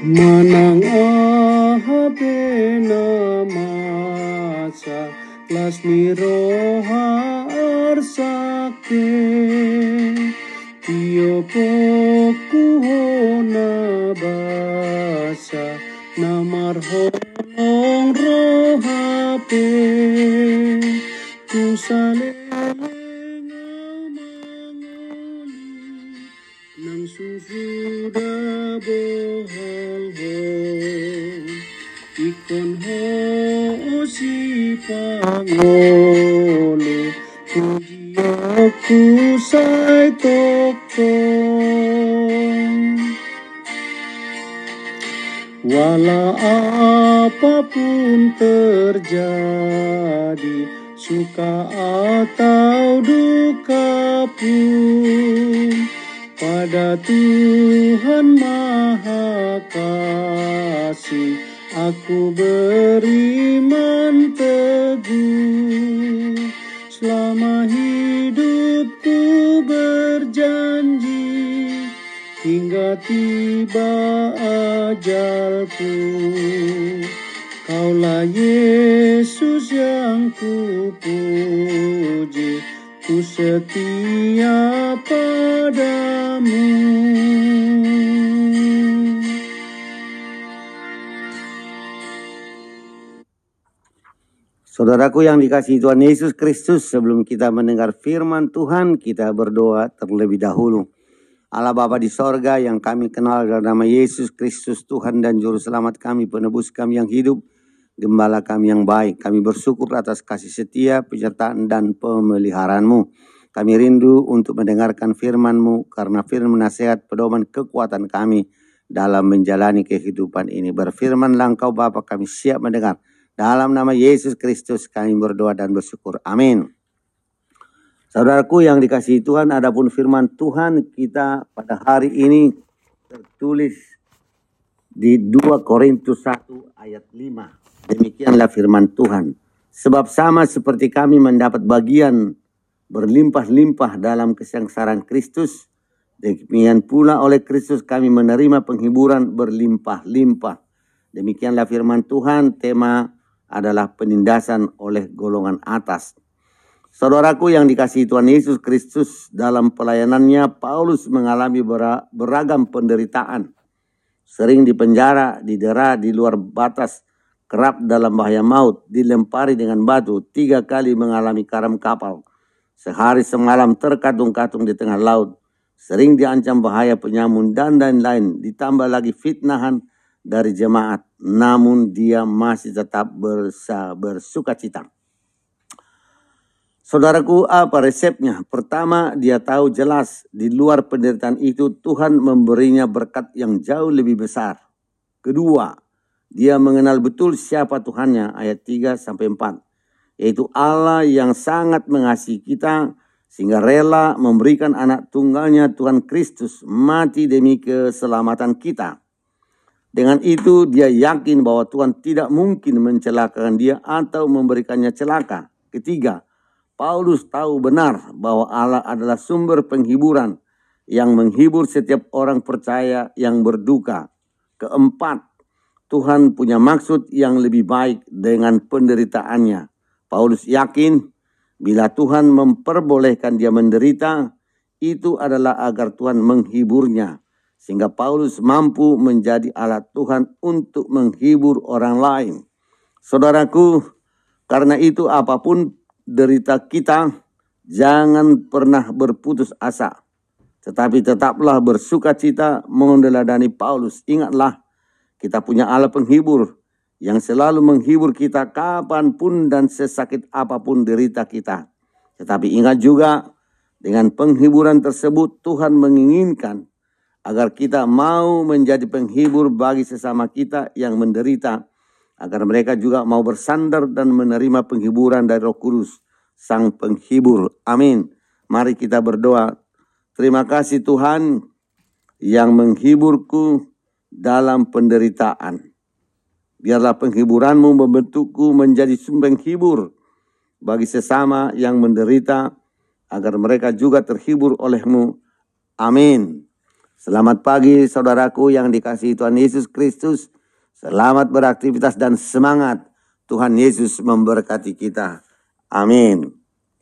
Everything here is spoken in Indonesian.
Manang ahabena masa lasmi roha arsake. Tio poku hona basa namar roha pe Kusale ikon ho si pangolo puji aku sai tokong Wala apa pun terjadi Suka atau duka pun pada Tuhan Maha Kasih aku beriman teguh selama hidupku berjanji hingga tiba ajalku Kaulah Yesus yang ku puji Ku setia padamu. Saudaraku yang dikasihi Tuhan Yesus Kristus, sebelum kita mendengar firman Tuhan, kita berdoa terlebih dahulu. Allah Bapa di sorga yang kami kenal dalam nama Yesus Kristus Tuhan dan Juru Selamat kami, penebus kami yang hidup, Gembala kami yang baik, kami bersyukur atas kasih setia, penyertaan dan pemeliharaanmu. Kami rindu untuk mendengarkan firman-Mu karena firman nasihat pedoman kekuatan kami dalam menjalani kehidupan ini. Berfirmanlah Engkau Bapa kami siap mendengar. Dalam nama Yesus Kristus kami berdoa dan bersyukur. Amin. Saudaraku yang dikasihi Tuhan, adapun firman Tuhan kita pada hari ini tertulis di 2 Korintus 1 ayat 5. Demikianlah firman Tuhan. Sebab sama seperti kami mendapat bagian berlimpah-limpah dalam kesengsaraan Kristus, demikian pula oleh Kristus kami menerima penghiburan berlimpah-limpah. Demikianlah firman Tuhan, tema adalah penindasan oleh golongan atas. Saudaraku yang dikasihi Tuhan Yesus Kristus dalam pelayanannya, Paulus mengalami beragam penderitaan. Sering dipenjara, didera di luar batas kerap dalam bahaya maut, dilempari dengan batu, tiga kali mengalami karam kapal. Sehari semalam terkatung-katung di tengah laut, sering diancam bahaya penyamun dan lain-lain, ditambah lagi fitnahan dari jemaat, namun dia masih tetap bersa, bersuka cita. Saudaraku, apa resepnya? Pertama, dia tahu jelas di luar penderitaan itu Tuhan memberinya berkat yang jauh lebih besar. Kedua, dia mengenal betul siapa Tuhannya ayat 3 sampai 4 yaitu Allah yang sangat mengasihi kita sehingga rela memberikan anak tunggalnya Tuhan Kristus mati demi keselamatan kita. Dengan itu dia yakin bahwa Tuhan tidak mungkin mencelakakan dia atau memberikannya celaka. Ketiga, Paulus tahu benar bahwa Allah adalah sumber penghiburan yang menghibur setiap orang percaya yang berduka. Keempat, Tuhan punya maksud yang lebih baik dengan penderitaannya. Paulus yakin bila Tuhan memperbolehkan dia menderita, itu adalah agar Tuhan menghiburnya. Sehingga Paulus mampu menjadi alat Tuhan untuk menghibur orang lain. Saudaraku, karena itu apa pun derita kita, jangan pernah berputus asa. Tetapi tetaplah bersuka cita mengeladani Paulus. Ingatlah, kita punya Allah penghibur yang selalu menghibur kita kapan pun dan sesakit apa pun derita kita. Tetapi ingat juga dengan penghiburan tersebut Tuhan menginginkan agar kita mau menjadi penghibur bagi sesama kita yang menderita, agar mereka juga mau bersandar dan menerima penghiburan dari Roh Kudus, Sang Penghibur. Amin. Mari kita berdoa. Terima kasih Tuhan yang menghiburku dalam penderitaan. Biarlah penghiburanmu membentukku menjadi sumber hibur bagi sesama yang menderita, agar mereka juga terhibur olehmu. Amin. Selamat pagi saudaraku yang dikasihi Tuhan Yesus Kristus. Selamat beraktivitas dan semangat. Tuhan Yesus memberkati kita. Amin.